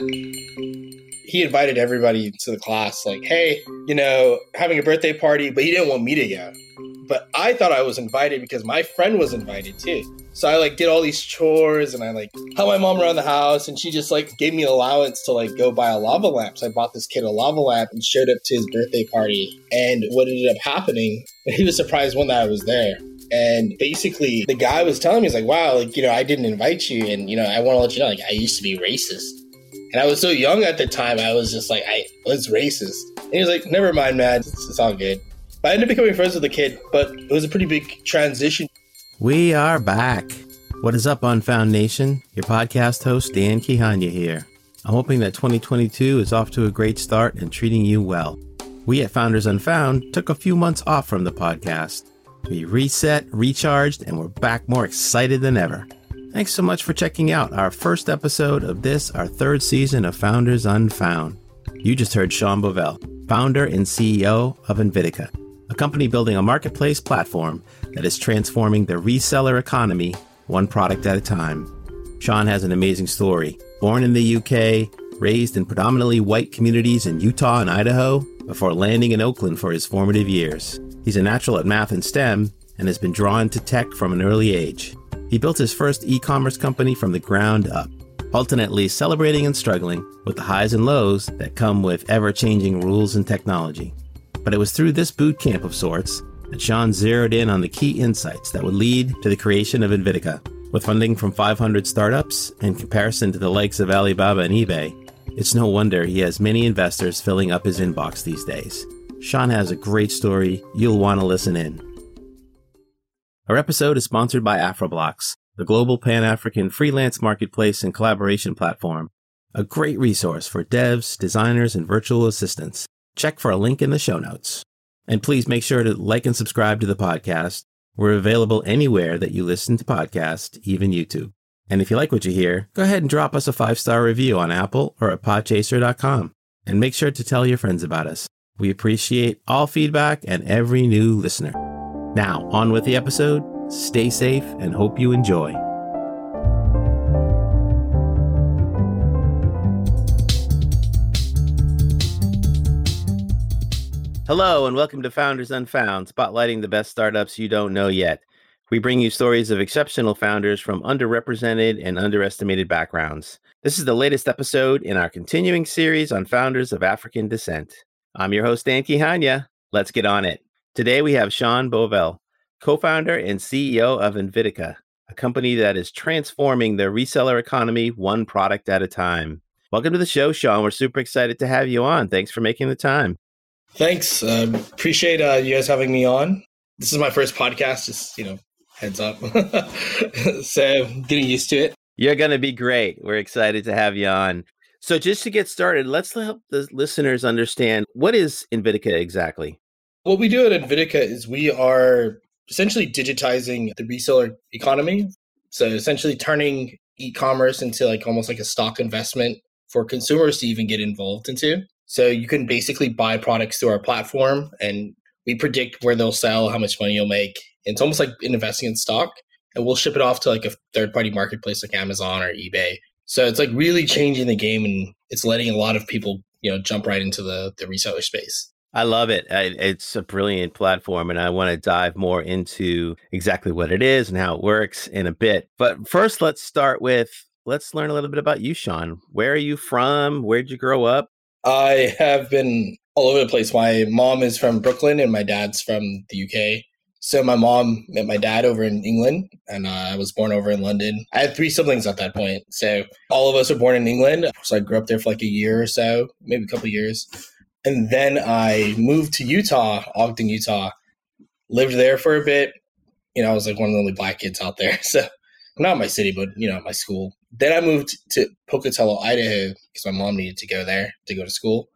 He invited everybody to the class, like, hey, you know, having a birthday party, but he didn't want me to go. But I thought I was invited because my friend was invited too. So I like did all these chores and I like helped my mom around the house and she just like gave me allowance to like go buy a lava lamp. So I bought this kid a lava lamp and showed up to his birthday party. And what ended up happening, he was surprised one that I was there. And basically the guy was telling me, he's like, wow, like, you know, I didn't invite you and you know, I want to let you know, like I used to be racist. And I was so young at the time, I was just like, I was racist. And he was like, never mind, man, it's, it's all good. But I ended up becoming friends with the kid, but it was a pretty big transition we are back. What is up, Unfound Nation? Your podcast host, Dan Kihanya here. I'm hoping that 2022 is off to a great start and treating you well. We at Founders Unfound took a few months off from the podcast. We reset, recharged, and we're back more excited than ever. Thanks so much for checking out our first episode of this, our third season of Founders Unfound. You just heard Sean Bovell, founder and CEO of Invitica, a company building a marketplace platform that is transforming the reseller economy one product at a time. Sean has an amazing story. Born in the UK, raised in predominantly white communities in Utah and Idaho, before landing in Oakland for his formative years. He's a natural at math and STEM and has been drawn to tech from an early age. He built his first e commerce company from the ground up, alternately celebrating and struggling with the highs and lows that come with ever changing rules and technology. But it was through this boot camp of sorts that Sean zeroed in on the key insights that would lead to the creation of Invitica. With funding from 500 startups in comparison to the likes of Alibaba and eBay, it's no wonder he has many investors filling up his inbox these days. Sean has a great story. You'll want to listen in. Our episode is sponsored by AfriBlocks, the global Pan African freelance marketplace and collaboration platform, a great resource for devs, designers, and virtual assistants. Check for a link in the show notes. And please make sure to like and subscribe to the podcast. We're available anywhere that you listen to podcasts, even YouTube. And if you like what you hear, go ahead and drop us a five star review on Apple or at podchaser.com. And make sure to tell your friends about us. We appreciate all feedback and every new listener. Now, on with the episode. Stay safe and hope you enjoy. Hello, and welcome to Founders Unfound, spotlighting the best startups you don't know yet. We bring you stories of exceptional founders from underrepresented and underestimated backgrounds. This is the latest episode in our continuing series on founders of African descent. I'm your host, Dan Kihanya. Let's get on it. Today we have Sean Bovell, co founder and CEO of Invitica, a company that is transforming the reseller economy one product at a time. Welcome to the show, Sean. We're super excited to have you on. Thanks for making the time. Thanks. Um, appreciate uh, you guys having me on. This is my first podcast, just, you know, heads up. so getting used to it. You're going to be great. We're excited to have you on. So just to get started, let's help the listeners understand what is Invitica exactly? What we do at Invitica is we are essentially digitizing the reseller economy. So essentially turning e-commerce into like almost like a stock investment for consumers to even get involved into. So you can basically buy products through our platform and we predict where they'll sell, how much money you'll make. It's almost like investing in stock and we'll ship it off to like a third party marketplace like Amazon or eBay. So it's like really changing the game and it's letting a lot of people, you know, jump right into the, the reseller space. I love it. It's a brilliant platform, and I want to dive more into exactly what it is and how it works in a bit. But first, let's start with let's learn a little bit about you, Sean. Where are you from? Where'd you grow up? I have been all over the place. My mom is from Brooklyn and my dad's from the UK. So my mom met my dad over in England, and uh, I was born over in London. I had three siblings at that point, so all of us were born in England. So I grew up there for like a year or so, maybe a couple years, and then I moved to Utah, Ogden, Utah. Lived there for a bit. You know, I was like one of the only black kids out there, so not my city, but you know, my school. Then I moved to Pocatello, Idaho, because my mom needed to go there to go to school.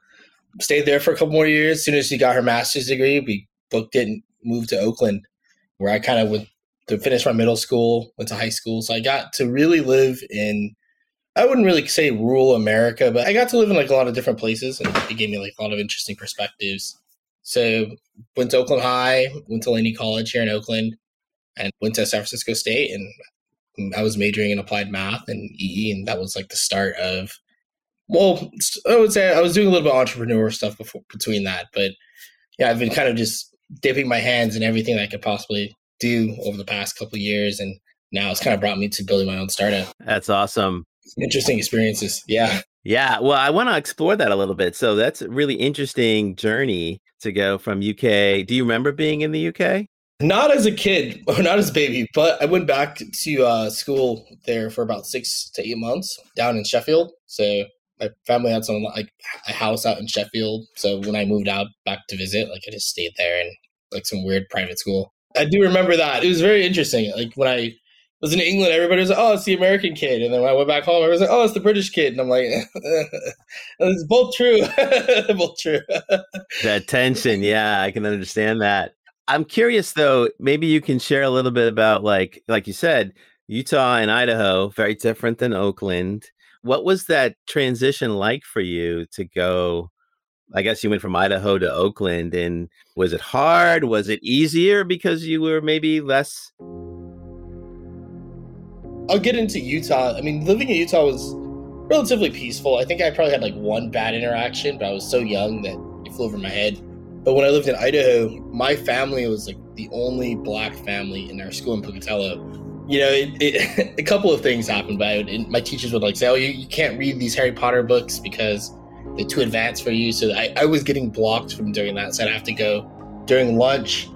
Stayed there for a couple more years. As soon as she got her master's degree, we booked it and moved to Oakland, where I kind of went to finish my middle school, went to high school. So I got to really live in, I wouldn't really say rural America, but I got to live in like a lot of different places and it gave me like a lot of interesting perspectives. So went to Oakland High, went to Laney College here in Oakland, and went to San Francisco State and I was majoring in applied math and EE, and that was like the start of Well, I would say I was doing a little bit of entrepreneur stuff before between that, but yeah, I've been kind of just dipping my hands in everything that I could possibly do over the past couple years, and now it's kind of brought me to building my own startup. That's awesome. Interesting experiences. Yeah. Yeah. Well, I want to explore that a little bit. So that's a really interesting journey to go from UK. Do you remember being in the UK? Not as a kid, or not as a baby, but I went back to uh, school there for about six to eight months down in Sheffield. So my family had some like a house out in Sheffield. So when I moved out back to visit, like I just stayed there in like some weird private school. I do remember that. It was very interesting. Like when I was in England, everybody was like, "Oh, it's the American kid," and then when I went back home, everybody was like, "Oh, it's the British kid," and I'm like, "It's both true, both true." that tension, yeah, I can understand that. I'm curious though. Maybe you can share a little bit about like, like you said, Utah and Idaho, very different than Oakland. What was that transition like for you to go? I guess you went from Idaho to Oakland, and was it hard? Was it easier because you were maybe less? I'll get into Utah. I mean, living in Utah was relatively peaceful. I think I probably had like one bad interaction, but I was so young that it flew over my head. But when I lived in Idaho, my family was like the only black family in our school in Pocatello you know, it, it, a couple of things happened, but my teachers would like say, "Oh, you, you can't read these Harry Potter books because they're too advanced for you." So I, I was getting blocked from doing that. So I'd have to go during lunch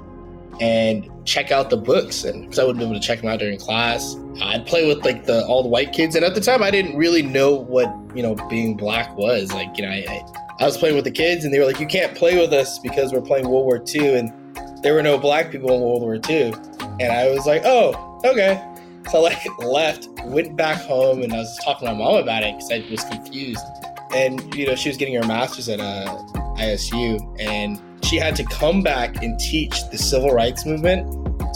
and check out the books, and because I wouldn't be able to check them out during class. I'd play with like the all the white kids, and at the time I didn't really know what you know being black was. Like you know, I, I, I was playing with the kids, and they were like, "You can't play with us because we're playing World War II," and there were no black people in World War II, and I was like, "Oh." okay. So I like left, went back home, and I was talking to my mom about it because I was confused. And you know, she was getting her master's at uh, ISU, and she had to come back and teach the civil rights movement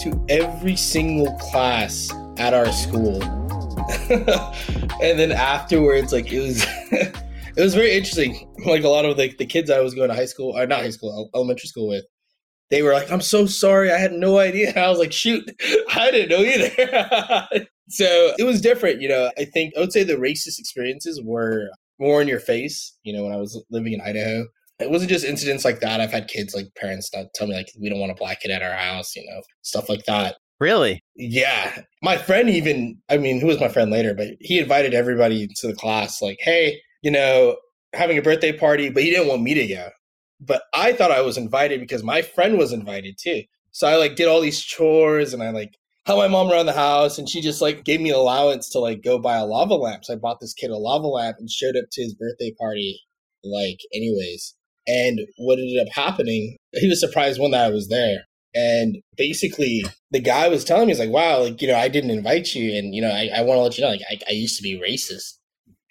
to every single class at our school. and then afterwards, like it was, it was very interesting. Like a lot of like the kids I was going to high school, or not high school, elementary school with, they were like, I'm so sorry. I had no idea. I was like, shoot, I didn't know either. so it was different. You know, I think I would say the racist experiences were more in your face, you know, when I was living in Idaho. It wasn't just incidents like that. I've had kids like parents that tell me like we don't want a black kid at our house, you know, stuff like that. Really? Yeah. My friend even I mean, who was my friend later, but he invited everybody to the class, like, hey, you know, having a birthday party, but he didn't want me to go but I thought I was invited because my friend was invited too. So I like did all these chores and I like helped my mom around the house and she just like gave me allowance to like go buy a lava lamp. So I bought this kid a lava lamp and showed up to his birthday party like anyways. And what ended up happening, he was surprised one that I was there. And basically the guy was telling me, he's like, wow, like, you know, I didn't invite you. And, you know, I, I want to let you know, like, I, I used to be racist.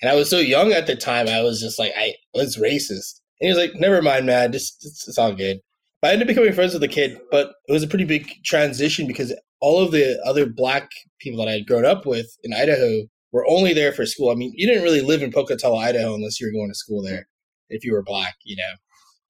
And I was so young at the time, I was just like, I was racist. And he was like, never mind, man. Just it's, it's all good. But I ended up becoming friends with the kid, but it was a pretty big transition because all of the other black people that I had grown up with in Idaho were only there for school. I mean, you didn't really live in Pocatello, Idaho, unless you were going to school there if you were black, you know.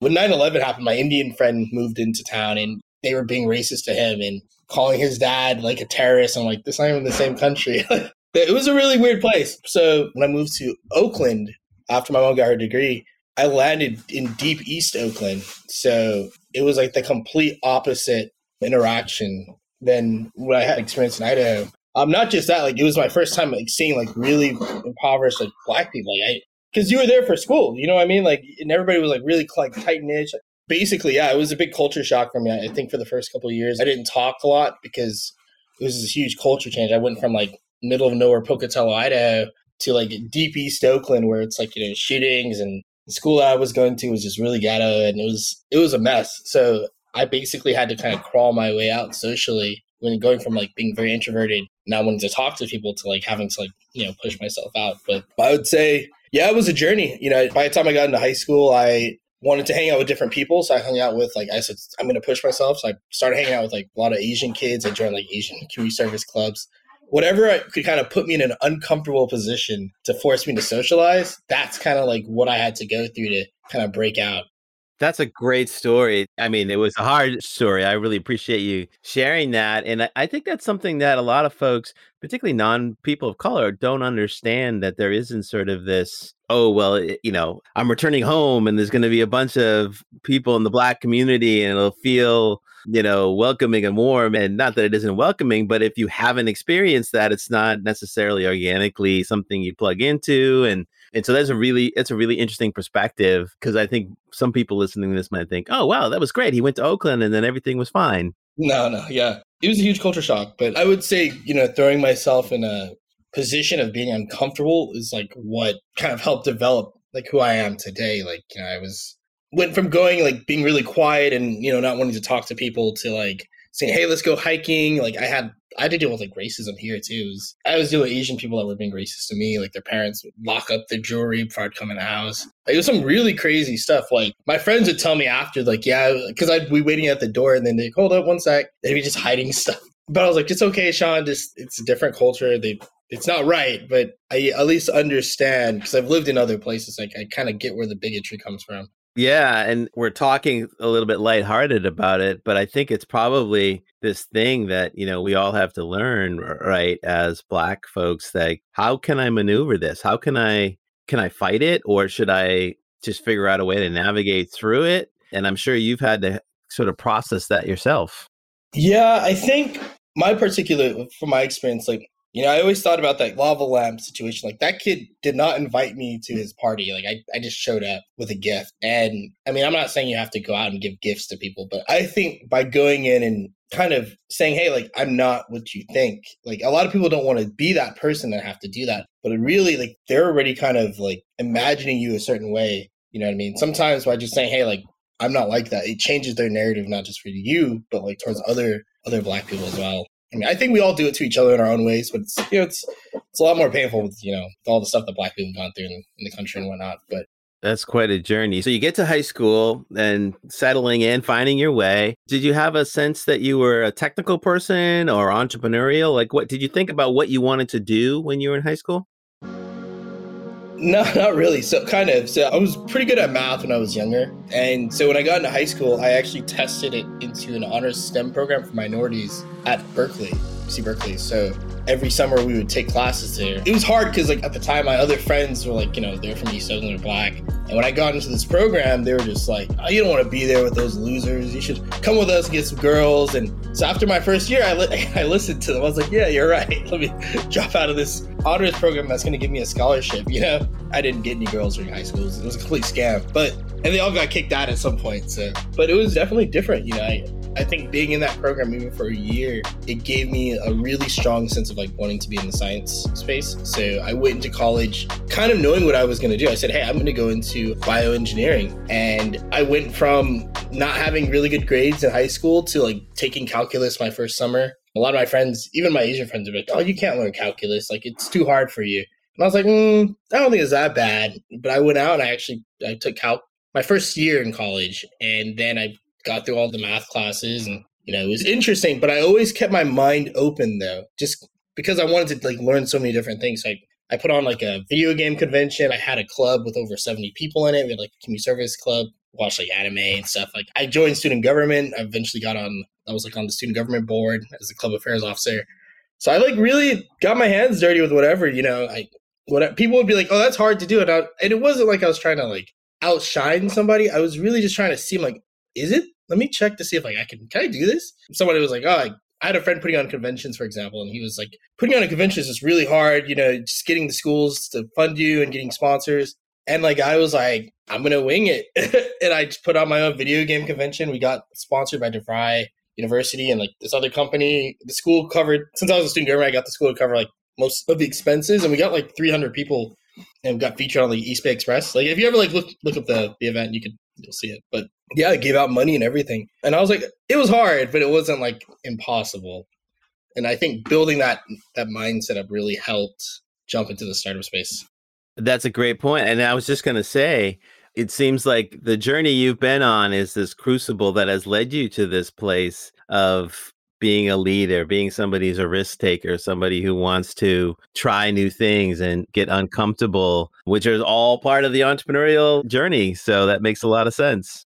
When 9 11 happened, my Indian friend moved into town and they were being racist to him and calling his dad like a terrorist. I'm like, this not even the same country. it was a really weird place. So when I moved to Oakland after my mom got her degree, I landed in deep East Oakland. So it was like the complete opposite interaction than what I had experienced in Idaho. Um, not just that, like it was my first time like seeing like really impoverished like black people. Like I, because you were there for school, you know what I mean? Like, and everybody was like really like tight knit. Basically, yeah, it was a big culture shock for me. I think for the first couple of years, I didn't talk a lot because it was this huge culture change. I went from like middle of nowhere Pocatello, Idaho, to like deep East Oakland, where it's like you know shootings and the school I was going to was just really ghetto and it was it was a mess. So I basically had to kind of crawl my way out socially when going from like being very introverted, not wanting to talk to people to like having to like, you know, push myself out. But I would say, yeah, it was a journey. You know, by the time I got into high school, I wanted to hang out with different people. So I hung out with like I said, I'm gonna push myself. So I started hanging out with like a lot of Asian kids. I joined like Asian community service clubs whatever could kind of put me in an uncomfortable position to force me to socialize, that's kind of like what I had to go through to kind of break out. That's a great story. I mean, it was a hard story. I really appreciate you sharing that. And I think that's something that a lot of folks, particularly non people of color, don't understand that there isn't sort of this, oh, well, eh, you know, I'm returning home and there's going to be a bunch of people in the black community and it'll feel, you know, welcoming and warm. And not that it isn't welcoming, but if you haven't experienced that, it's not necessarily organically something you plug into. And and so that's a really it's a really interesting perspective because I think some people listening to this might think, "Oh, wow, that was great. He went to Oakland and then everything was fine." No, no, yeah. It was a huge culture shock, but I would say, you know, throwing myself in a position of being uncomfortable is like what kind of helped develop like who I am today. Like, you know, I was went from going like being really quiet and, you know, not wanting to talk to people to like saying, "Hey, let's go hiking." Like I had I had to deal with like racism here too. Was, I was dealing with Asian people that were being racist to me. Like their parents would lock up their jewelry before I'd come in the house. Like, it was some really crazy stuff. Like my friends would tell me after, like, yeah, because I'd be waiting at the door and then they'd hold up one sec. They'd be just hiding stuff. But I was like, it's okay, Sean. Just it's a different culture. They it's not right, but I at least understand because I've lived in other places. Like I kind of get where the bigotry comes from. Yeah, and we're talking a little bit lighthearted about it, but I think it's probably this thing that, you know, we all have to learn, right, as black folks that how can I maneuver this? How can I can I fight it or should I just figure out a way to navigate through it? And I'm sure you've had to sort of process that yourself. Yeah, I think my particular from my experience like you know, I always thought about that lava lamp situation. Like that kid did not invite me to his party. Like I, I just showed up with a gift. And I mean, I'm not saying you have to go out and give gifts to people, but I think by going in and kind of saying, Hey, like I'm not what you think. Like a lot of people don't want to be that person that have to do that. But it really like they're already kind of like imagining you a certain way. You know what I mean? Sometimes by just saying, Hey, like I'm not like that, it changes their narrative not just for you, but like towards other other black people as well. I mean, I think we all do it to each other in our own ways, but it's you know it's it's a lot more painful with you know all the stuff that Black people have gone through in, in the country and whatnot. But that's quite a journey. So you get to high school and settling in, finding your way. Did you have a sense that you were a technical person or entrepreneurial? Like, what did you think about what you wanted to do when you were in high school? No, not really. So kind of. So I was pretty good at math when I was younger. And so when I got into high school, I actually tested it into an honors STEM program for minorities at Berkeley, UC Berkeley. So every summer we would take classes there. It was hard because like at the time my other friends were like, you know, they're from East Oakland or black. And when I got into this program, they were just like, oh, you don't want to be there with those losers. You should come with us and get some girls. And so after my first year, I, li- I listened to them. I was like, yeah, you're right. Let me drop out of this honors program that's going to give me a scholarship. You know, I didn't get any girls during high school. It was a complete scam. But, and they all got kicked out at some point. So, but it was definitely different. You know, I, I think being in that program even for a year, it gave me a really strong sense of like wanting to be in the science space. So I went into college kind of knowing what I was going to do. I said, hey, I'm going to go into bioengineering. And I went from not having really good grades in high school to like taking calculus my first summer. A lot of my friends, even my Asian friends, are like, oh, you can't learn calculus. Like it's too hard for you. And I was like, mm, I don't think it's that bad. But I went out and I actually I took calc my first year in college, and then I got through all the math classes and you know it was interesting but i always kept my mind open though just because i wanted to like learn so many different things. Like i put on like a video game convention. I had a club with over 70 people in it. We had like a community service club watched like anime and stuff. Like i joined student government. I eventually got on i was like on the student government board as a club affairs officer. So i like really got my hands dirty with whatever you know i what people would be like oh that's hard to do and, I, and it wasn't like i was trying to like outshine somebody. I was really just trying to seem like is it let me check to see if like I can can I do this? Somebody was like, oh, I, I had a friend putting on conventions, for example, and he was like, putting on a convention is really hard. You know, just getting the schools to fund you and getting sponsors. And like I was like, I'm gonna wing it, and I just put on my own video game convention. We got sponsored by DeVry University and like this other company. The school covered since I was a student government, I got the school to cover like most of the expenses, and we got like 300 people and got featured on the East Bay Express. Like if you ever like look look up the the event, you could you'll see it. But yeah, I gave out money and everything. And I was like, it was hard, but it wasn't like impossible. And I think building that that mindset up really helped jump into the startup space. That's a great point. And I was just to say, it seems like the journey you've been on is this crucible that has led you to this place of being a leader, being somebody who's a risk taker, somebody who wants to try new things and get uncomfortable, which is all part of the entrepreneurial journey. So that makes a lot of sense.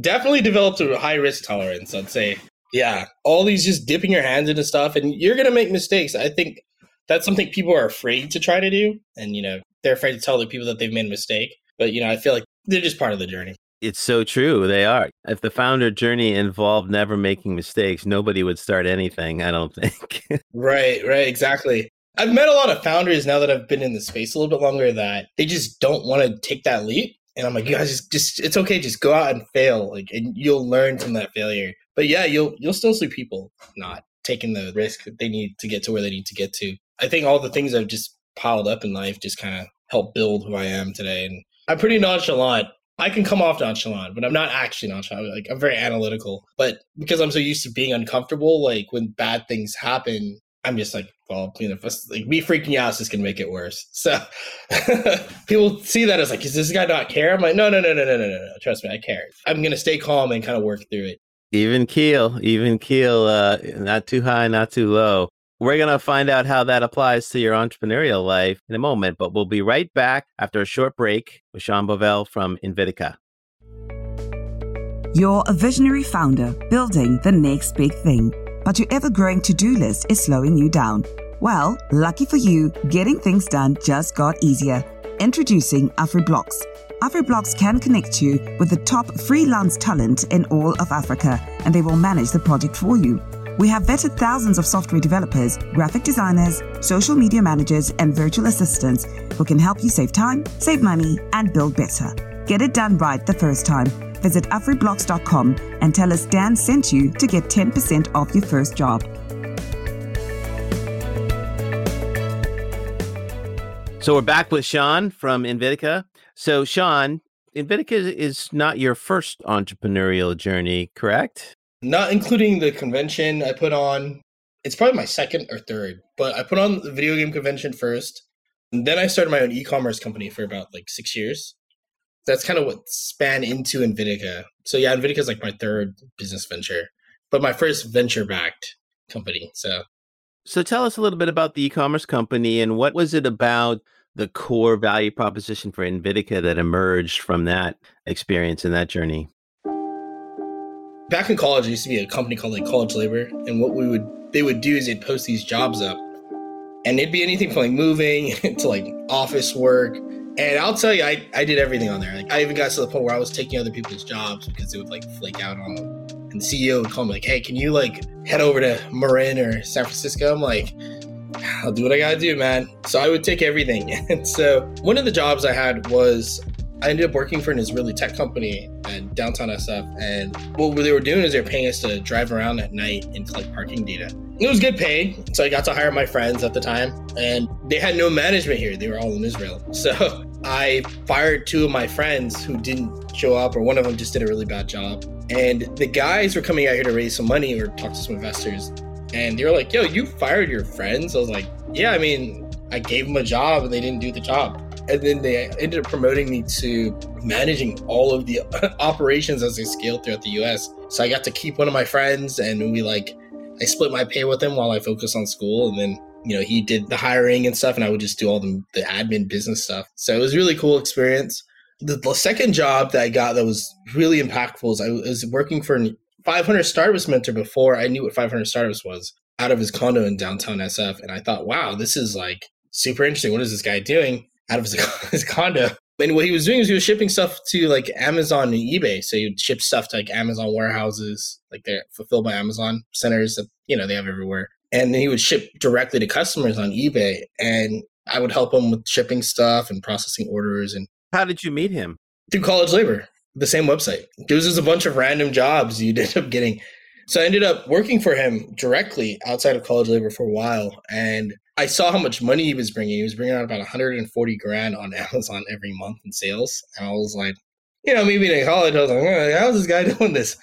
Definitely developed a high risk tolerance, I'd say. Yeah. All these just dipping your hands into stuff and you're going to make mistakes. I think that's something people are afraid to try to do. And, you know, they're afraid to tell the people that they've made a mistake. But, you know, I feel like they're just part of the journey. It's so true. They are. If the founder journey involved never making mistakes, nobody would start anything, I don't think. right, right, exactly. I've met a lot of founders now that I've been in the space a little bit longer that they just don't want to take that leap. And I'm like, you guys just, just it's okay, just go out and fail. Like and you'll learn from that failure. But yeah, you'll you'll still see people not taking the risk that they need to get to where they need to get to. I think all the things I've just piled up in life just kind of help build who I am today. And I'm pretty nonchalant. I can come off nonchalant, but I'm not actually nonchalant. Like I'm very analytical. But because I'm so used to being uncomfortable, like when bad things happen, I'm just like, well, you know, like me freaking out is just gonna make it worse. So people see that as like, is this guy not care? I'm like, no, no, no, no, no, no, no. Trust me, I care. I'm gonna stay calm and kind of work through it. Even keel, even keel, uh, not too high, not too low. We're gonna find out how that applies to your entrepreneurial life in a moment, but we'll be right back after a short break with Sean Bovell from Invitica. You're a visionary founder building the next big thing but your ever growing to do list is slowing you down. Well, lucky for you, getting things done just got easier. Introducing AfriBlocks AfriBlocks can connect you with the top freelance talent in all of Africa, and they will manage the project for you. We have vetted thousands of software developers, graphic designers, social media managers, and virtual assistants who can help you save time, save money, and build better. Get it done right the first time. Visit AfriBlocks.com and tell us Dan sent you to get 10% off your first job. So we're back with Sean from Invitica. So, Sean, Invitica is not your first entrepreneurial journey, correct? Not including the convention I put on. It's probably my second or third, but I put on the video game convention first. And then I started my own e-commerce company for about like six years. That's kind of what span into Invitica. So yeah, Invitica is like my third business venture, but my first venture-backed company. So, so tell us a little bit about the e-commerce company and what was it about the core value proposition for Invitica that emerged from that experience and that journey? Back in college, there used to be a company called like College Labor, and what we would they would do is they'd post these jobs up, and it'd be anything from like moving to like office work. And I'll tell you, I, I did everything on there. Like I even got to the point where I was taking other people's jobs because they would like flake out on them. And the CEO would call me like, "Hey, can you like head over to Marin or San Francisco?" I'm like, I'll do what I gotta do, man. So I would take everything. And so one of the jobs I had was I ended up working for an Israeli tech company in downtown SF. And what they were doing is they were paying us to drive around at night and collect parking data. It was good pay. So I got to hire my friends at the time. And they had no management here, they were all in Israel. So I fired two of my friends who didn't show up, or one of them just did a really bad job. And the guys were coming out here to raise some money or talk to some investors and they were like, "Yo, you fired your friends." I was like, "Yeah, I mean, I gave them a job and they didn't do the job." And then they ended up promoting me to managing all of the operations as they scaled throughout the U.S. So I got to keep one of my friends, and we like, I split my pay with him while I focused on school, and then you know he did the hiring and stuff, and I would just do all the the admin business stuff. So it was really cool experience. The, the second job that I got that was really impactful was I was working for an 500 Startups mentor before I knew what 500 Startups was out of his condo in downtown SF. And I thought, wow, this is like super interesting. What is this guy doing out of his, his condo? And what he was doing is he was shipping stuff to like Amazon and eBay. So he would ship stuff to like Amazon warehouses, like they're fulfilled by Amazon centers that, you know, they have everywhere. And then he would ship directly to customers on eBay. And I would help him with shipping stuff and processing orders. And how did you meet him? Through college labor the same website. There was just a bunch of random jobs you'd end up getting. So I ended up working for him directly outside of college labor for a while. And I saw how much money he was bringing. He was bringing out about 140 grand on Amazon every month in sales. And I was like, you know, me being in college, I was like, how's this guy doing this?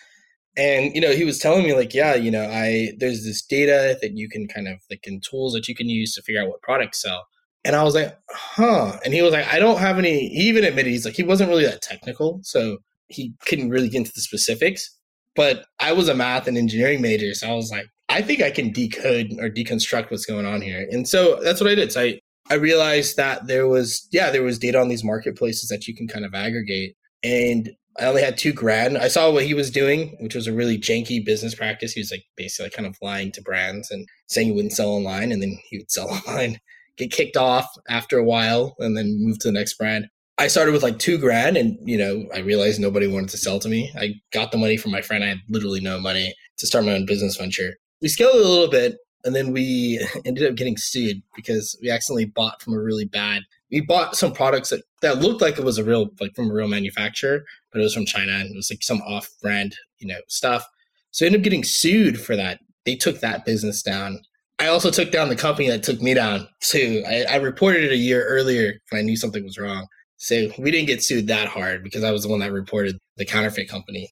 And, you know, he was telling me like, yeah, you know, I, there's this data that you can kind of like in tools that you can use to figure out what products sell. And I was like, huh. And he was like, I don't have any, he even admitted, he's like, he wasn't really that technical. So he couldn't really get into the specifics. But I was a math and engineering major. So I was like, I think I can decode or deconstruct what's going on here. And so that's what I did. So I, I realized that there was, yeah, there was data on these marketplaces that you can kind of aggregate. And I only had two grand. I saw what he was doing, which was a really janky business practice. He was like basically kind of lying to brands and saying he wouldn't sell online, and then he would sell online, get kicked off after a while, and then move to the next brand. I started with like two grand, and you know, I realized nobody wanted to sell to me. I got the money from my friend. I had literally no money to start my own business venture. We scaled a little bit, and then we ended up getting sued because we accidentally bought from a really bad we bought some products that, that looked like it was a real like from a real manufacturer, but it was from China and it was like some off brand, you know, stuff. So I ended up getting sued for that. They took that business down. I also took down the company that took me down too. I, I reported it a year earlier when I knew something was wrong. So we didn't get sued that hard because I was the one that reported the counterfeit company.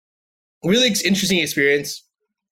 Really interesting experience.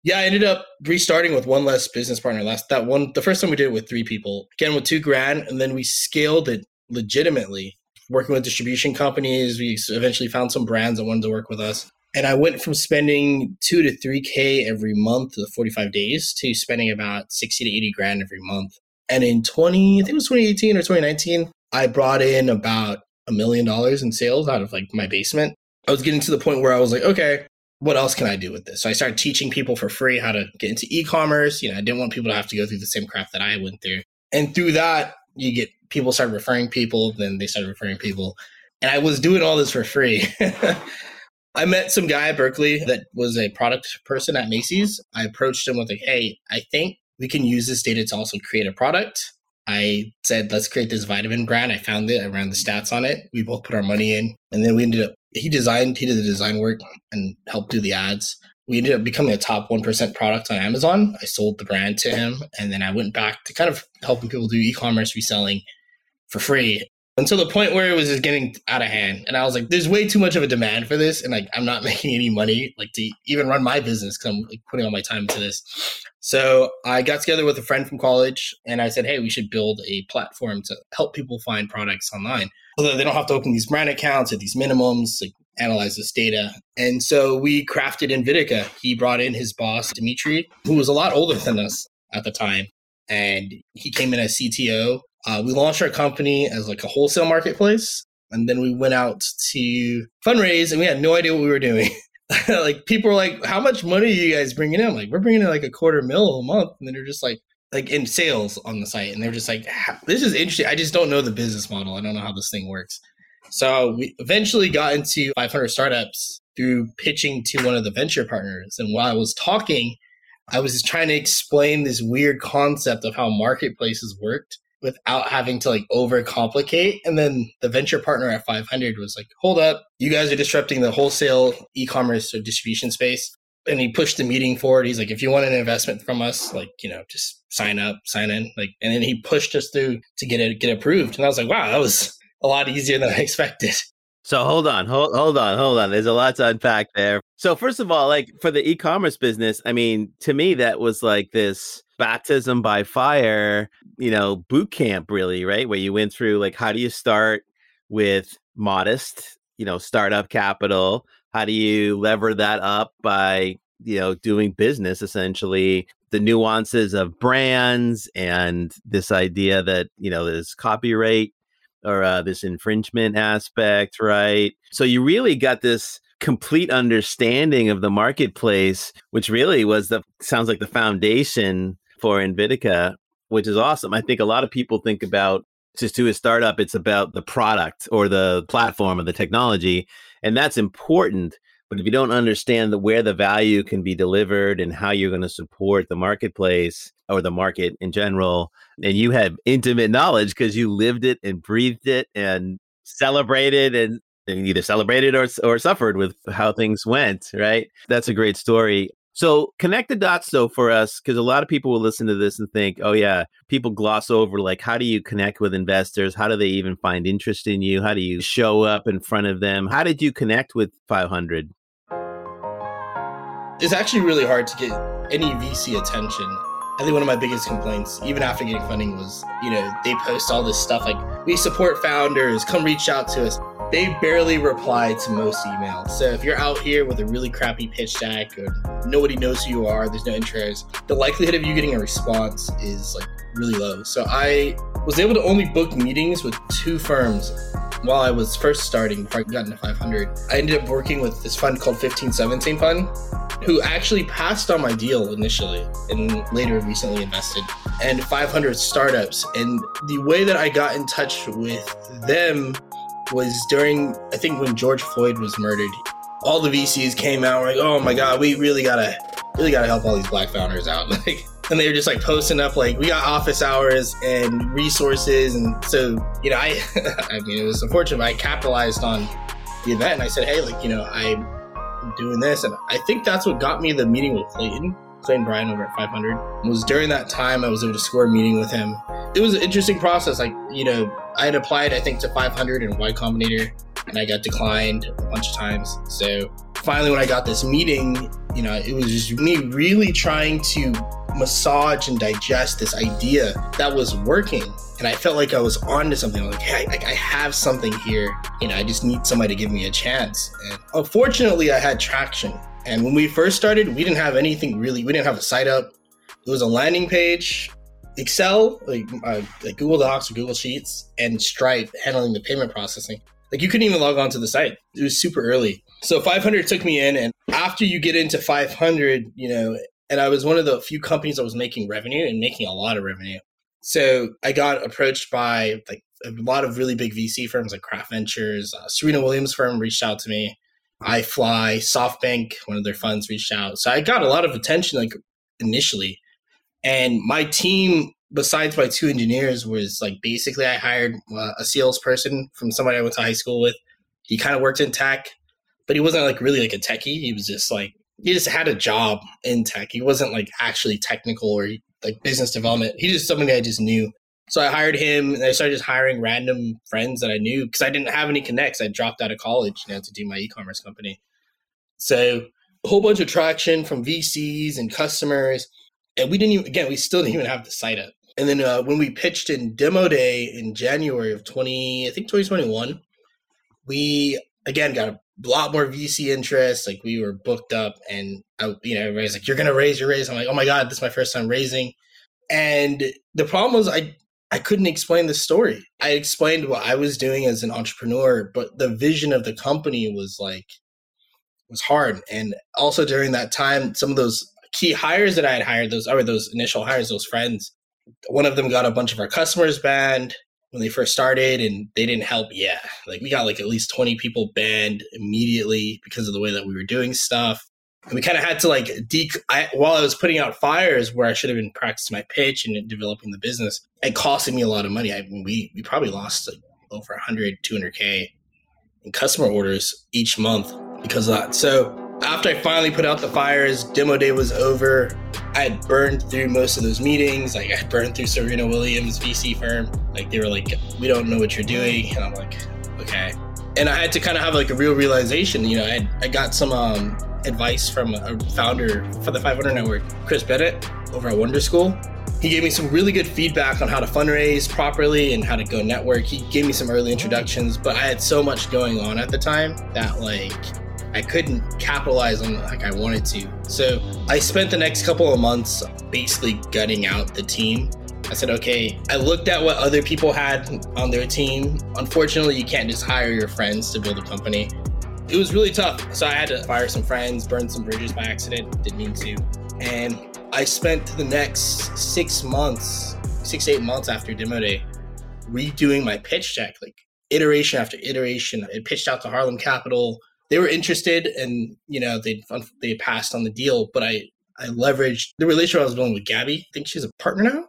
Yeah, I ended up restarting with one less business partner. Last that one, the first time we did it with three people, again with two grand, and then we scaled it legitimately working with distribution companies. We eventually found some brands that wanted to work with us. And I went from spending two to three K every month, the 45 days, to spending about 60 to 80 grand every month. And in 20, I think it was 2018 or 2019, I brought in about a million dollars in sales out of like my basement. I was getting to the point where I was like, okay, what else can I do with this? So I started teaching people for free how to get into e-commerce. You know, I didn't want people to have to go through the same crap that I went through. And through that, you get people started referring people, then they started referring people. And I was doing all this for free. I met some guy at Berkeley that was a product person at Macy's. I approached him with like, hey, I think we can use this data to also create a product. I said, let's create this vitamin brand. I found it. I ran the stats on it. We both put our money in. And then we ended up, he designed, he did the design work and helped do the ads we ended up becoming a top 1% product on Amazon. I sold the brand to him. And then I went back to kind of helping people do e commerce reselling for free until the point where it was just getting out of hand. And I was like, there's way too much of a demand for this. And like, I'm not making any money, like to even run my business because I'm like, putting all my time into this. So I got together with a friend from college and I said, hey, we should build a platform to help people find products online so that they don't have to open these brand accounts at these minimums. Like, analyze this data. And so we crafted Invitica. He brought in his boss, Dimitri, who was a lot older than us at the time. And he came in as CTO. Uh, we launched our company as like a wholesale marketplace. And then we went out to fundraise and we had no idea what we were doing. like people were like, how much money are you guys bringing in? I'm like, we're bringing in like a quarter mil a month. And then they're just like, like in sales on the site. And they're just like, this is interesting. I just don't know the business model. I don't know how this thing works. So we eventually got into 500 startups through pitching to one of the venture partners. And while I was talking, I was trying to explain this weird concept of how marketplaces worked without having to like overcomplicate. And then the venture partner at 500 was like, hold up, you guys are disrupting the wholesale e commerce or distribution space. And he pushed the meeting forward. He's like, if you want an investment from us, like, you know, just sign up, sign in. Like, and then he pushed us through to get it, get approved. And I was like, wow, that was a lot easier than I expected. So hold on, hold hold on, hold on. There's a lot to unpack there. So first of all, like for the e-commerce business, I mean, to me that was like this baptism by fire, you know, boot camp really, right? Where you went through like how do you start with modest, you know, startup capital? How do you lever that up by, you know, doing business essentially? The nuances of brands and this idea that, you know, there's copyright or uh, this infringement aspect, right? So you really got this complete understanding of the marketplace, which really was the sounds like the foundation for Invitica, which is awesome. I think a lot of people think about just to a startup, it's about the product or the platform or the technology, and that's important. But if you don't understand the, where the value can be delivered and how you're going to support the marketplace or the market in general, and you have intimate knowledge because you lived it and breathed it and celebrated and, and either celebrated or, or suffered with how things went, right? That's a great story. So connect the dots though for us, because a lot of people will listen to this and think, oh yeah, people gloss over like how do you connect with investors? How do they even find interest in you? How do you show up in front of them? How did you connect with 500? It's actually really hard to get any VC attention. I think one of my biggest complaints, even after getting funding, was you know they post all this stuff like we support founders, come reach out to us they barely reply to most emails. So if you're out here with a really crappy pitch deck or nobody knows who you are, there's no interest, the likelihood of you getting a response is like really low. So I was able to only book meetings with two firms while I was first starting, before I got into 500, I ended up working with this fund called 1517 Fund, who actually passed on my deal initially and later recently invested, and 500 startups. And the way that I got in touch with them was during, I think, when George Floyd was murdered. All the VCs came out, like, oh my God, we really gotta, really gotta help all these black founders out. Like, and they were just like posting up like we got office hours and resources and so you know i i mean it was unfortunate but i capitalized on the event and i said hey like you know i'm doing this and i think that's what got me the meeting with clayton clayton bryan over at 500 it was during that time i was able to score a meeting with him it was an interesting process like you know i had applied i think to 500 and y combinator and i got declined a bunch of times so finally when i got this meeting you know it was just me really trying to massage and digest this idea that was working. And I felt like I was onto something. Like, hey, I, I have something here. You know, I just need somebody to give me a chance. And unfortunately, I had traction. And when we first started, we didn't have anything really. We didn't have a site up. It was a landing page, Excel, like, uh, like Google Docs or Google Sheets, and Stripe handling the payment processing. Like you couldn't even log on to the site. It was super early. So 500 took me in, and after you get into 500, you know, and I was one of the few companies that was making revenue and making a lot of revenue. So I got approached by like a lot of really big VC firms like Craft Ventures, uh, Serena Williams firm reached out to me, iFly, SoftBank, one of their funds reached out. So I got a lot of attention like initially, and my team, besides my two engineers, was like basically I hired uh, a salesperson from somebody I went to high school with. He kind of worked in tech, but he wasn't like really like a techie. He was just like he just had a job in tech. He wasn't like actually technical or like business development. He just somebody I just knew. So I hired him and I started just hiring random friends that I knew because I didn't have any connects. I dropped out of college, you know, to do my e-commerce company. So a whole bunch of traction from VCs and customers. And we didn't even, again, we still didn't even have the site up. And then uh, when we pitched in demo day in January of 20, I think 2021, we again got a lot more VC interest. Like we were booked up, and I, you know, everybody's like, "You're gonna raise your raise." I'm like, "Oh my god, this is my first time raising." And the problem was, I I couldn't explain the story. I explained what I was doing as an entrepreneur, but the vision of the company was like was hard. And also during that time, some of those key hires that I had hired, those or those initial hires, those friends, one of them got a bunch of our customers banned when they first started and they didn't help yeah like we got like at least 20 people banned immediately because of the way that we were doing stuff. And we kind of had to like de I, while i was putting out fires where i should have been practicing my pitch and developing the business it costed me a lot of money. I mean we we probably lost like over 100 200k in customer orders each month because of that. So after I finally put out the fires, demo day was over. I had burned through most of those meetings. Like I burned through Serena Williams VC firm. Like they were like, "We don't know what you're doing," and I'm like, "Okay." And I had to kind of have like a real realization. You know, I I got some um, advice from a founder for the 500 Network, Chris Bennett, over at Wonder School. He gave me some really good feedback on how to fundraise properly and how to go network. He gave me some early introductions, but I had so much going on at the time that like I couldn't capitalize on like I wanted to. So I spent the next couple of months basically gutting out the team. I said, okay, I looked at what other people had on their team. Unfortunately, you can't just hire your friends to build a company. It was really tough. So I had to fire some friends, burn some bridges by accident, didn't mean to. And I spent the next six months, six, eight months after demo day, redoing my pitch deck, like iteration after iteration. I pitched out to Harlem Capital, they were interested and you know they they passed on the deal but i i leveraged the relationship i was building with gabby. I think she's a partner now.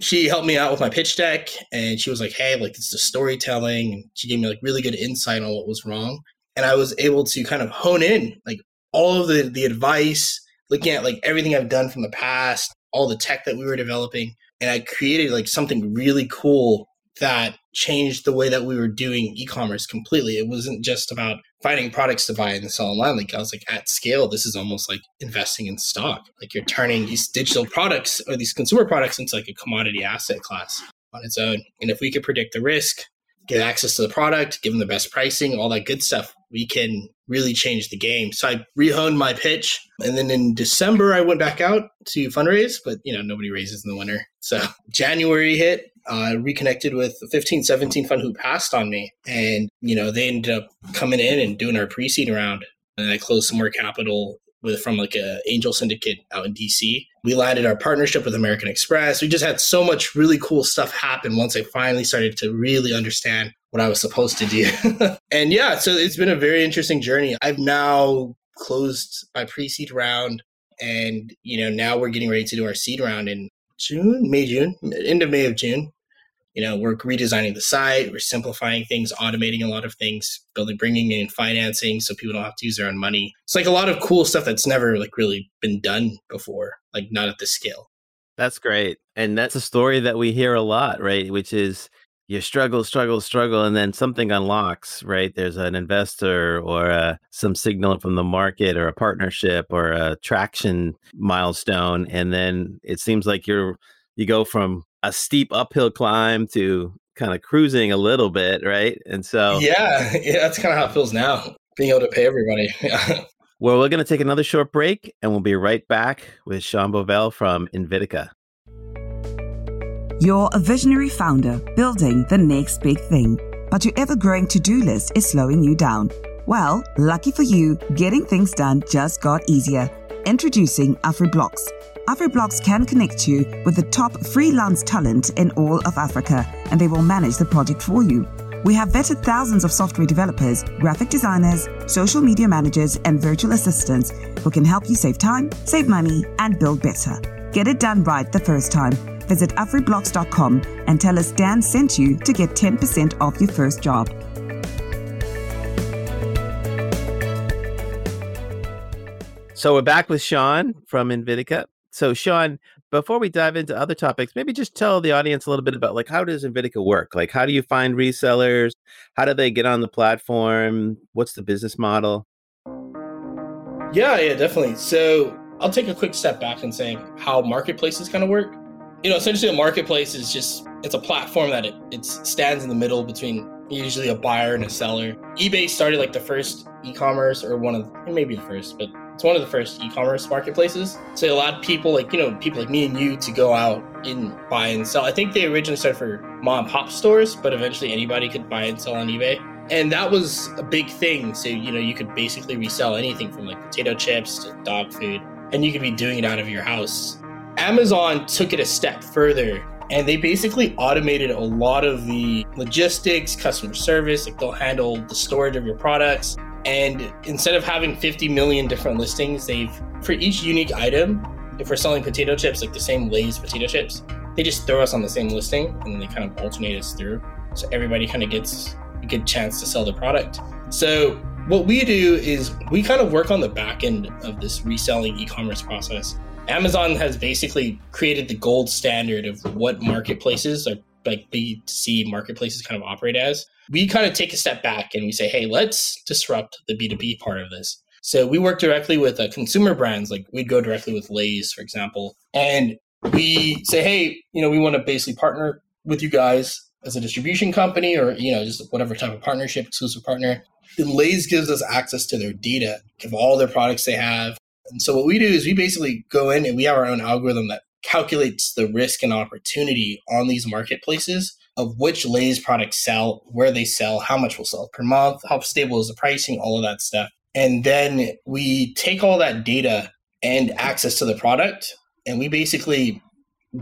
She helped me out with my pitch deck and she was like hey like it's the storytelling and she gave me like really good insight on what was wrong. And i was able to kind of hone in like all of the the advice looking at like everything i've done from the past all the tech that we were developing and i created like something really cool that changed the way that we were doing e-commerce completely. It wasn't just about finding products to buy and sell online. Like I was like at scale, this is almost like investing in stock. Like you're turning these digital products or these consumer products into like a commodity asset class on its own. And if we could predict the risk, get access to the product, give them the best pricing, all that good stuff, we can really change the game. So I rehoned my pitch. And then in December, I went back out to fundraise, but you know, nobody raises in the winter. So January hit, uh, reconnected with the 15, 17 fund who passed on me. And, you know, they ended up coming in and doing our pre-seed round. And I closed some more capital with from like a angel syndicate out in DC. We landed our partnership with American Express. We just had so much really cool stuff happen once I finally started to really understand what I was supposed to do. and yeah, so it's been a very interesting journey. I've now closed my pre-seed round and you know now we're getting ready to do our seed round in June, May, June, end of May of June you know we're redesigning the site we're simplifying things automating a lot of things building bringing in financing so people don't have to use their own money. It's like a lot of cool stuff that's never like really been done before like not at this scale. That's great and that's a story that we hear a lot right which is you struggle struggle struggle and then something unlocks right? There's an investor or uh, some signal from the market or a partnership or a traction milestone and then it seems like you're you go from a steep uphill climb to kind of cruising a little bit, right? And so yeah, yeah, that's kind of how it feels now, being able to pay everybody. well, we're going to take another short break, and we'll be right back with Sean Bovell from Invitica. You're a visionary founder building the next big thing, but your ever-growing to-do list is slowing you down. Well, lucky for you, getting things done just got easier. Introducing AfriBlocks AfriBlocks can connect you with the top freelance talent in all of Africa, and they will manage the project for you. We have vetted thousands of software developers, graphic designers, social media managers, and virtual assistants who can help you save time, save money, and build better. Get it done right the first time. Visit afriblocks.com and tell us Dan sent you to get 10% off your first job. So we're back with Sean from Invitica. So, Sean, before we dive into other topics, maybe just tell the audience a little bit about like how does Invitica work? Like, how do you find resellers? How do they get on the platform? What's the business model? Yeah, yeah, definitely. So, I'll take a quick step back and say how marketplaces kind of work. You know, essentially, a marketplace is just it's a platform that it, it stands in the middle between usually a buyer and a seller. eBay started like the first e-commerce or one of maybe the first, but it's one of the first e-commerce marketplaces. So it allowed people like, you know, people like me and you to go out and buy and sell. I think they originally started for mom and pop stores, but eventually anybody could buy and sell on eBay. And that was a big thing. So, you know, you could basically resell anything from like potato chips to dog food, and you could be doing it out of your house. Amazon took it a step further and they basically automated a lot of the logistics, customer service. Like they'll handle the storage of your products, and instead of having 50 million different listings, they've, for each unique item, if we're selling potato chips, like the same Lay's potato chips, they just throw us on the same listing and then they kind of alternate us through. So everybody kind of gets a good chance to sell the product. So what we do is we kind of work on the back end of this reselling e-commerce process. Amazon has basically created the gold standard of what marketplaces are like B2C marketplaces kind of operate as we kind of take a step back and we say, hey, let's disrupt the B2B part of this. So we work directly with uh, consumer brands, like we'd go directly with Lay's, for example, and we say, hey, you know, we want to basically partner with you guys as a distribution company or, you know, just whatever type of partnership, exclusive partner. Then Lay's gives us access to their data of all their products they have. And so what we do is we basically go in and we have our own algorithm that calculates the risk and opportunity on these marketplaces of which Lay's products sell, where they sell, how much will sell per month, how stable is the pricing, all of that stuff. And then we take all that data and access to the product, and we basically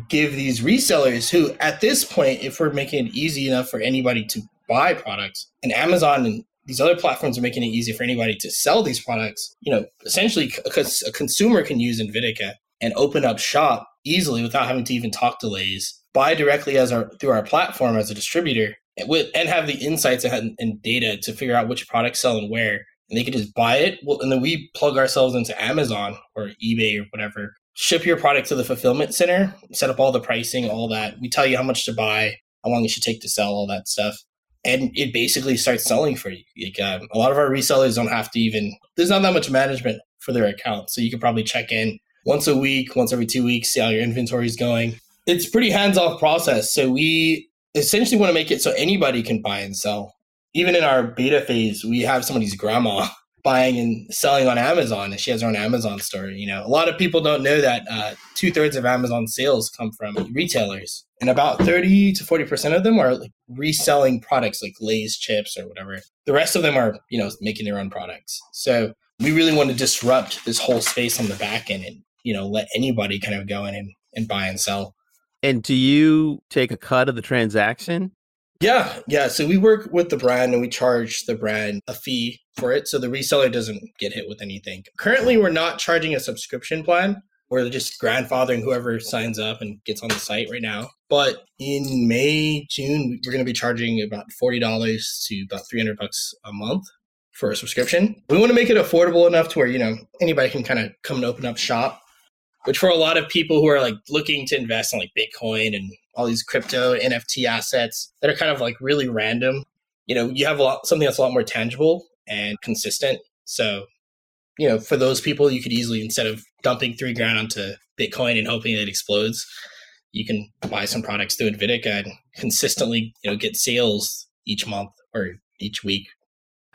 give these resellers who, at this point, if we're making it easy enough for anybody to buy products, and Amazon and these other platforms are making it easy for anybody to sell these products, you know, essentially because a consumer can use Invitica and open up shop easily without having to even talk to Lay's buy directly as our through our platform as a distributor and, with, and have the insights and, and, data to figure out which products sell and where. And they can just buy it. Well, and then we plug ourselves into amazon or ebay or whatever. Ship your product to the fulfillment center set up all the pricing all that. We tell you how much to buy how long it should take to sell all that stuff. And it basically starts selling for you. Like, um, a lot of our resellers don't have to even there's not that much management for their account. So you can probably check in once a week once every two weeks see how your inventory is going it's pretty hands off process. So we essentially want to make it so anybody can buy and sell. even in our beta phase, we have somebody's grandma buying and selling on Amazon, and she has her own Amazon store. You know, a lot of people don't know that uh, two thirds of Amazon sales come from retailers, and about thirty to forty percent of them are like reselling products like Lay's chips or whatever. The rest of them are, you know, making their own products. So we really want to disrupt this whole space on the back end and you know let anybody kind of go in and, and buy and sell. And do you take a cut of the transaction? Yeah, yeah. So we work with the brand and we charge the brand a fee for it. So the reseller doesn't get hit with anything. Currently, we're not charging a subscription plan. We're just grandfathering whoever signs up and gets on the site right now. But in May, June, we're going to be charging about $40 to about 300 bucks a month for a subscription. We want to make it affordable enough to where, you know, anybody can kind of come and open up shop which for a lot of people who are like looking to invest in like Bitcoin and all these crypto NFT assets that are kind of like really random, you know, you have a lot something that's a lot more tangible and consistent. So, you know, for those people, you could easily instead of dumping three grand onto Bitcoin and hoping it explodes, you can buy some products through Invitica and consistently, you know, get sales each month or each week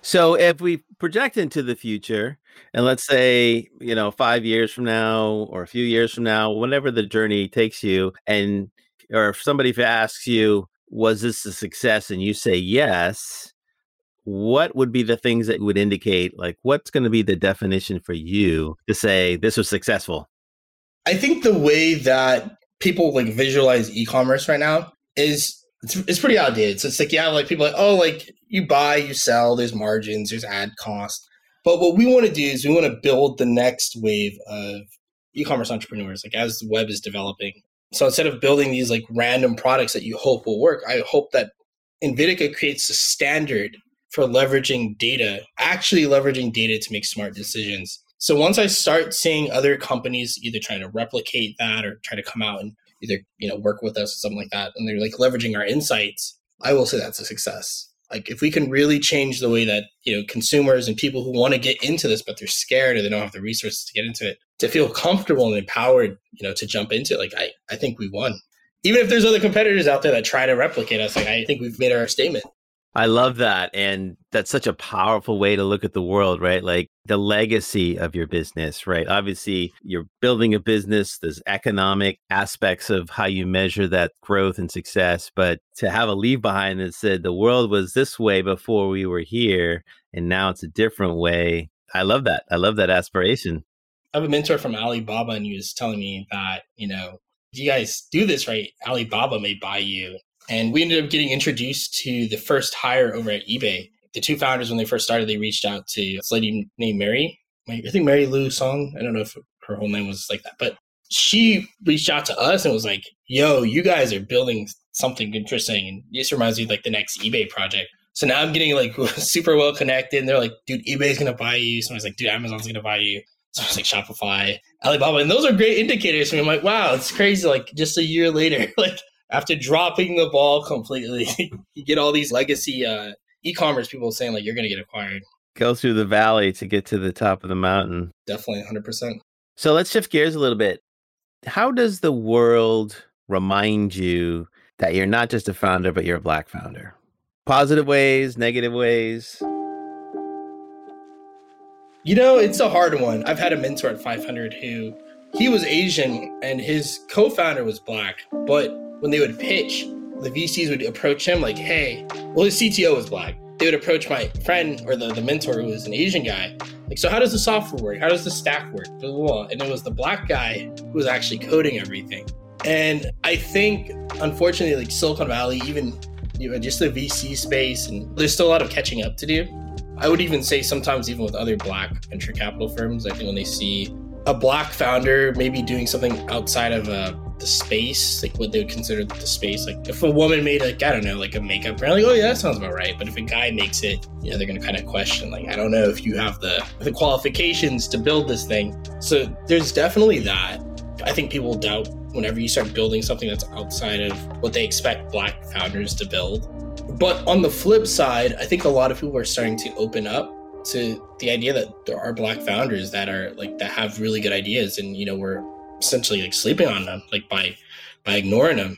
so if we project into the future, and let's say, you know, five years from now or a few years from now, whenever the journey takes you, and or if somebody asks you, was this a success? And you say yes, what would be the things that would indicate like what's going to be the definition for you to say this was successful? I think the way that people like visualize e-commerce right now is it's, it's pretty outdated. So it's like, yeah, like people like, oh, like you buy, you sell, there's margins, there's ad cost. But what we want to do is we want to build the next wave of e-commerce entrepreneurs, like as the web is developing. So instead of building these like random products that you hope will work, I hope that Invitica creates a standard for leveraging data, actually leveraging data to make smart decisions. So once I start seeing other companies either trying to replicate that or try to come out and either you know work with us or something like that and they're like leveraging our insights i will say that's a success like if we can really change the way that you know consumers and people who want to get into this but they're scared or they don't have the resources to get into it to feel comfortable and empowered you know to jump into it like i i think we won. Even if there's other competitors out there that try to replicate us like i think we've made our statement I love that. And that's such a powerful way to look at the world, right? Like the legacy of your business, right? Obviously, you're building a business, there's economic aspects of how you measure that growth and success. But to have a leave behind that said the world was this way before we were here, and now it's a different way. I love that. I love that aspiration. I have a mentor from Alibaba, and he was telling me that, you know, you guys do this right, Alibaba may buy you and we ended up getting introduced to the first hire over at eBay. The two founders, when they first started, they reached out to this lady named Mary. I think Mary Lou Song. I don't know if her whole name was like that, but she reached out to us and was like, "Yo, you guys are building something interesting, and this reminds me of like the next eBay project." So now I'm getting like super well connected. And they're like, "Dude, eBay's gonna buy you." Someone's like, "Dude, Amazon's gonna buy you." So it's like Shopify, Alibaba, and those are great indicators. I I'm like, wow, it's crazy. Like just a year later, like after dropping the ball completely, you get all these legacy uh, e-commerce people saying like you're going to get acquired. Go through the valley to get to the top of the mountain. Definitely, hundred percent. So let's shift gears a little bit. How does the world remind you that you're not just a founder, but you're a black founder? Positive ways, negative ways. You know, it's a hard one. I've had a mentor at 500 who he was Asian and his co-founder was black, but when they would pitch, the VCs would approach him like, hey, well, his CTO was black. They would approach my friend or the, the mentor who was an Asian guy. Like, so how does the software work? How does the stack work? And it was the black guy who was actually coding everything. And I think, unfortunately, like Silicon Valley, even you know, just the VC space, and there's still a lot of catching up to do. I would even say sometimes, even with other black venture capital firms, I think when they see a black founder maybe doing something outside of uh, the space, like what they would consider the space. Like if a woman made like I don't know, like a makeup brand, like oh yeah, that sounds about right. But if a guy makes it, you know, they're gonna kind of question like I don't know if you have the the qualifications to build this thing. So there's definitely that. I think people doubt whenever you start building something that's outside of what they expect black founders to build. But on the flip side, I think a lot of people are starting to open up to the idea that there are black founders that are like that have really good ideas and you know we're essentially like sleeping on them like by by ignoring them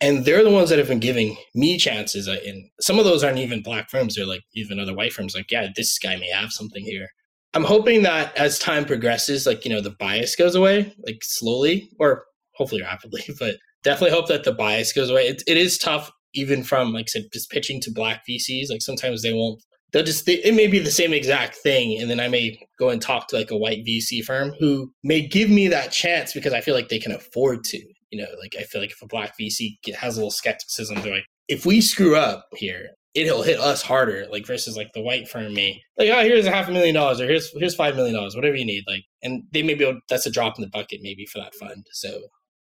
And they're the ones that have been giving me chances. Uh, and some of those aren't even black firms. They're like even other white firms. Like, yeah, this guy may have something here. I'm hoping that as time progresses, like, you know, the bias goes away, like slowly or hopefully rapidly, but definitely hope that the bias goes away. It, it is tough, even from, like said, just pitching to black VCs. Like sometimes they won't, they'll just, they, it may be the same exact thing. And then I may go and talk to like a white VC firm who may give me that chance because I feel like they can afford to. You know, like I feel like if a black VC has a little skepticism, they're like, if we screw up here, it'll hit us harder. Like versus like the white firm may like, oh, here's a half a million dollars or here's here's five million dollars, whatever you need. Like, and they may be able, that's a drop in the bucket maybe for that fund, so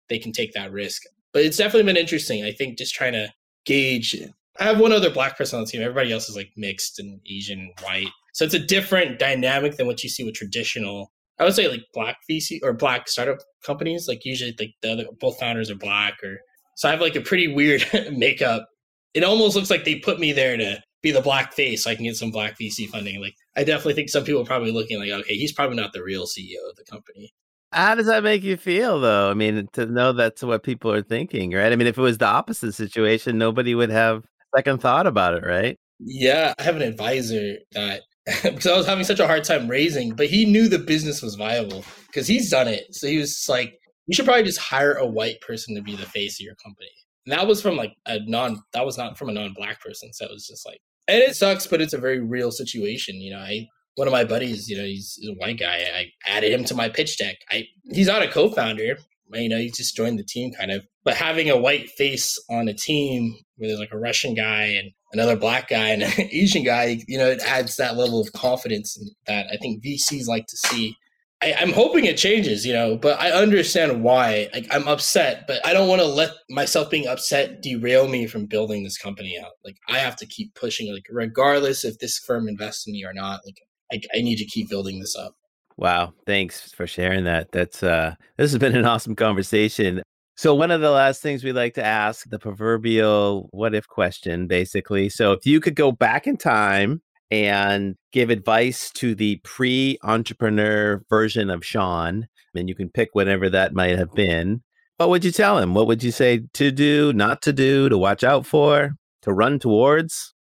they can take that risk. But it's definitely been interesting. I think just trying to gauge. I have one other black person on the team. Everybody else is like mixed and Asian, white. So it's a different dynamic than what you see with traditional I would say like black VC or black startup companies. Like usually, like the other, both founders are black, or so I have like a pretty weird makeup. It almost looks like they put me there to be the black face, so I can get some black VC funding. Like I definitely think some people are probably looking like, okay, he's probably not the real CEO of the company. How does that make you feel, though? I mean, to know that's what people are thinking, right? I mean, if it was the opposite situation, nobody would have second thought about it, right? Yeah, I have an advisor that because I was having such a hard time raising, but he knew the business was viable because he's done it. So he was like, you should probably just hire a white person to be the face of your company. And that was from like a non, that was not from a non black person. So it was just like, and it sucks, but it's a very real situation. You know, I, one of my buddies, you know, he's, he's a white guy. I added him to my pitch deck. I, he's not a co founder, you know, he just joined the team kind of. But having a white face on a team where there's like a Russian guy and another black guy and an Asian guy, you know, it adds that level of confidence that I think VCs like to see. I, am hoping it changes, you know, but I understand why. Like I'm upset, but I don't want to let myself being upset derail me from building this company out. Like I have to keep pushing, like regardless if this firm invests in me or not. Like I, I need to keep building this up. Wow, thanks for sharing that. That's uh this has been an awesome conversation. So one of the last things we like to ask the proverbial what if question basically. So if you could go back in time and give advice to the pre-entrepreneur version of Sean, and you can pick whatever that might have been, what would you tell him? What would you say to do, not to do, to watch out for, to run towards?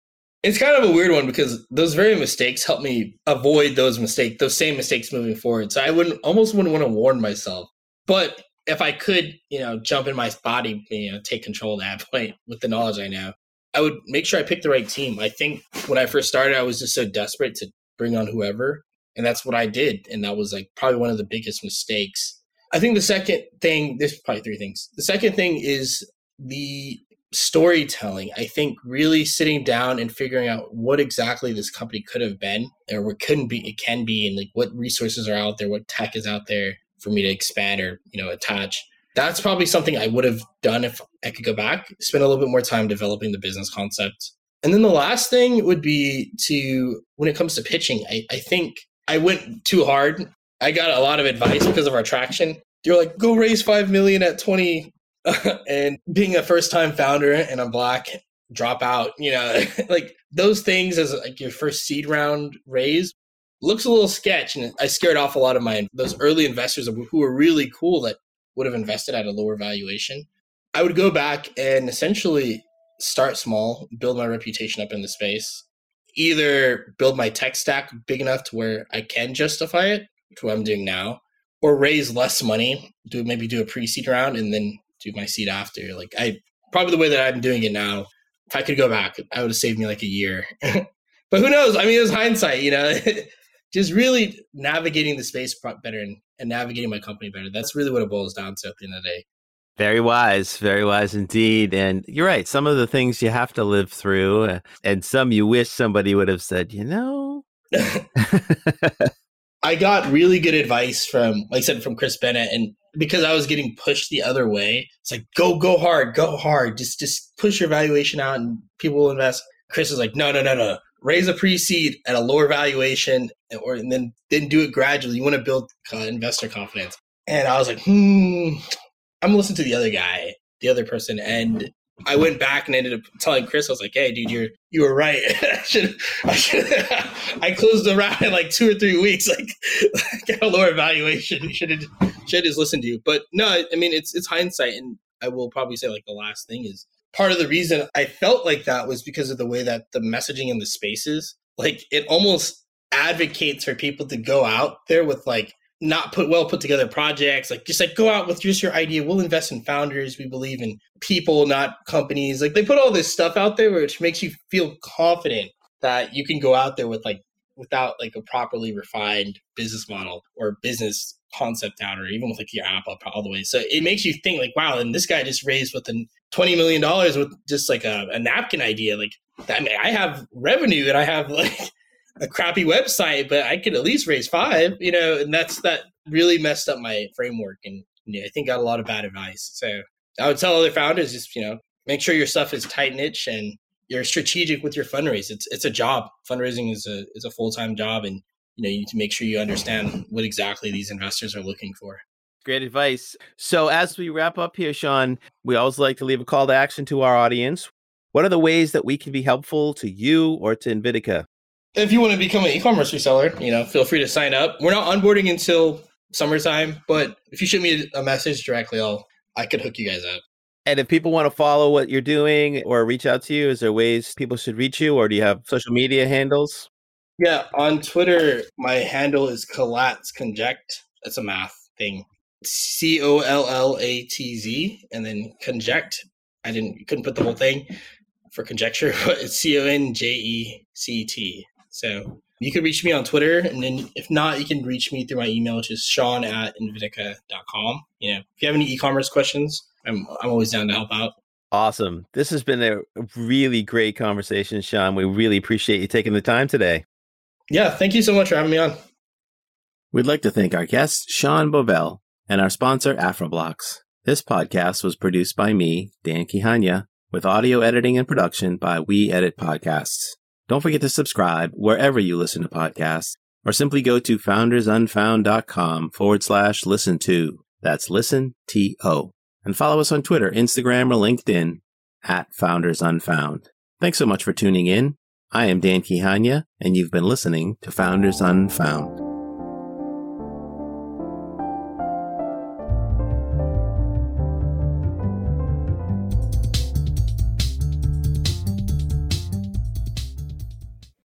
It's kind of a weird one because those very mistakes help me avoid those mistakes, those same mistakes moving forward. So I wouldn't almost wouldn't want to warn myself. But if I could, you know, jump in my body, you know, take control at that point with the knowledge I know, I would make sure I picked the right team. I think when I first started, I was just so desperate to bring on whoever. And that's what I did. And that was like probably one of the biggest mistakes. I think the second thing, there's probably three things. The second thing is the storytelling. I think really sitting down and figuring out what exactly this company could have been or what couldn't be, it can be, and like what resources are out there, what tech is out there for me to expand or, you know, attach. That's probably something I would have done if I could go back, spend a little bit more time developing the business concept. And then the last thing would be to, when it comes to pitching, I, I think I went too hard. I got a lot of advice because of our traction. You're like, go raise 5 million at 20 and being a first time founder and a black drop out, you know, like those things as like your first seed round raise looks a little sketch. And I scared off a lot of my, those early investors who were really cool that would have invested at a lower valuation. I would go back and essentially start small, build my reputation up in the space, either build my tech stack big enough to where I can justify it, which what I'm doing now, or raise less money, do maybe do a pre-seed round and then do my seed after. Like I probably the way that I'm doing it now, if I could go back, I would have saved me like a year. but who knows? I mean, it was hindsight, you know. Just really navigating the space better and, and navigating my company better. That's really what it boils down to at the end of the day. Very wise, very wise indeed. And you're right. Some of the things you have to live through, uh, and some you wish somebody would have said, you know. I got really good advice from, like I said, from Chris Bennett, and because I was getting pushed the other way, it's like go, go hard, go hard, just just push your valuation out, and people will invest. Chris is like, no, no, no, no, raise a pre-seed at a lower valuation, or and then then do it gradually. You want to build investor confidence, and I was like, hmm, I'm gonna listen to the other guy, the other person, and I went back and ended up telling Chris, I was like, "Hey, dude, you're you were right. I should, I should, I closed the round in like two or three weeks. Like, get a lower valuation. You should have, should have just listened to you. But no, I mean, it's it's hindsight, and I will probably say like the last thing is part of the reason I felt like that was because of the way that the messaging in the spaces, like it almost advocates for people to go out there with like not put well put together projects like just like go out with just your idea. We'll invest in founders. We believe in people not companies. Like they put all this stuff out there which makes you feel confident that you can go out there with like without like a properly refined business model or business concept out or even with like your app up all the way. So it makes you think like wow and this guy just raised with a 20 million dollars with just like a, a napkin idea like I, mean, I have revenue and i have like a crappy website, but I could at least raise five, you know, and that's that really messed up my framework and you know, I think got a lot of bad advice. So I would tell other founders just, you know, make sure your stuff is tight niche and you're strategic with your fundraise. It's it's a job. Fundraising is a is a full time job and you know, you need to make sure you understand what exactly these investors are looking for. Great advice. So as we wrap up here, Sean, we always like to leave a call to action to our audience. What are the ways that we can be helpful to you or to Invitica? if you want to become an e-commerce reseller, you know, feel free to sign up. We're not onboarding until summertime, but if you shoot me a message directly, I'll I could hook you guys up. And if people want to follow what you're doing or reach out to you, is there ways people should reach you, or do you have social media handles? Yeah, on Twitter, my handle is Collatz Conject. That's a math thing. C O L L A T Z, and then Conject. I didn't couldn't put the whole thing for conjecture, but it's C O N J E C T. So you can reach me on Twitter, and then if not, you can reach me through my email, which is sean at invitica.com. You know, if you have any e-commerce questions, I'm, I'm always down to help out. Awesome. This has been a really great conversation, Sean. We really appreciate you taking the time today. Yeah, thank you so much for having me on. We'd like to thank our guest, Sean Bovell, and our sponsor, AfriBlocks. This podcast was produced by me, Dan Kihanya, with audio editing and production by We Edit Podcasts. Don't forget to subscribe wherever you listen to podcasts, or simply go to foundersunfound.com forward slash listen to. That's listen T O. And follow us on Twitter, Instagram, or LinkedIn at Founders Unfound. Thanks so much for tuning in. I am Dan Kihanya, and you've been listening to Founders Unfound.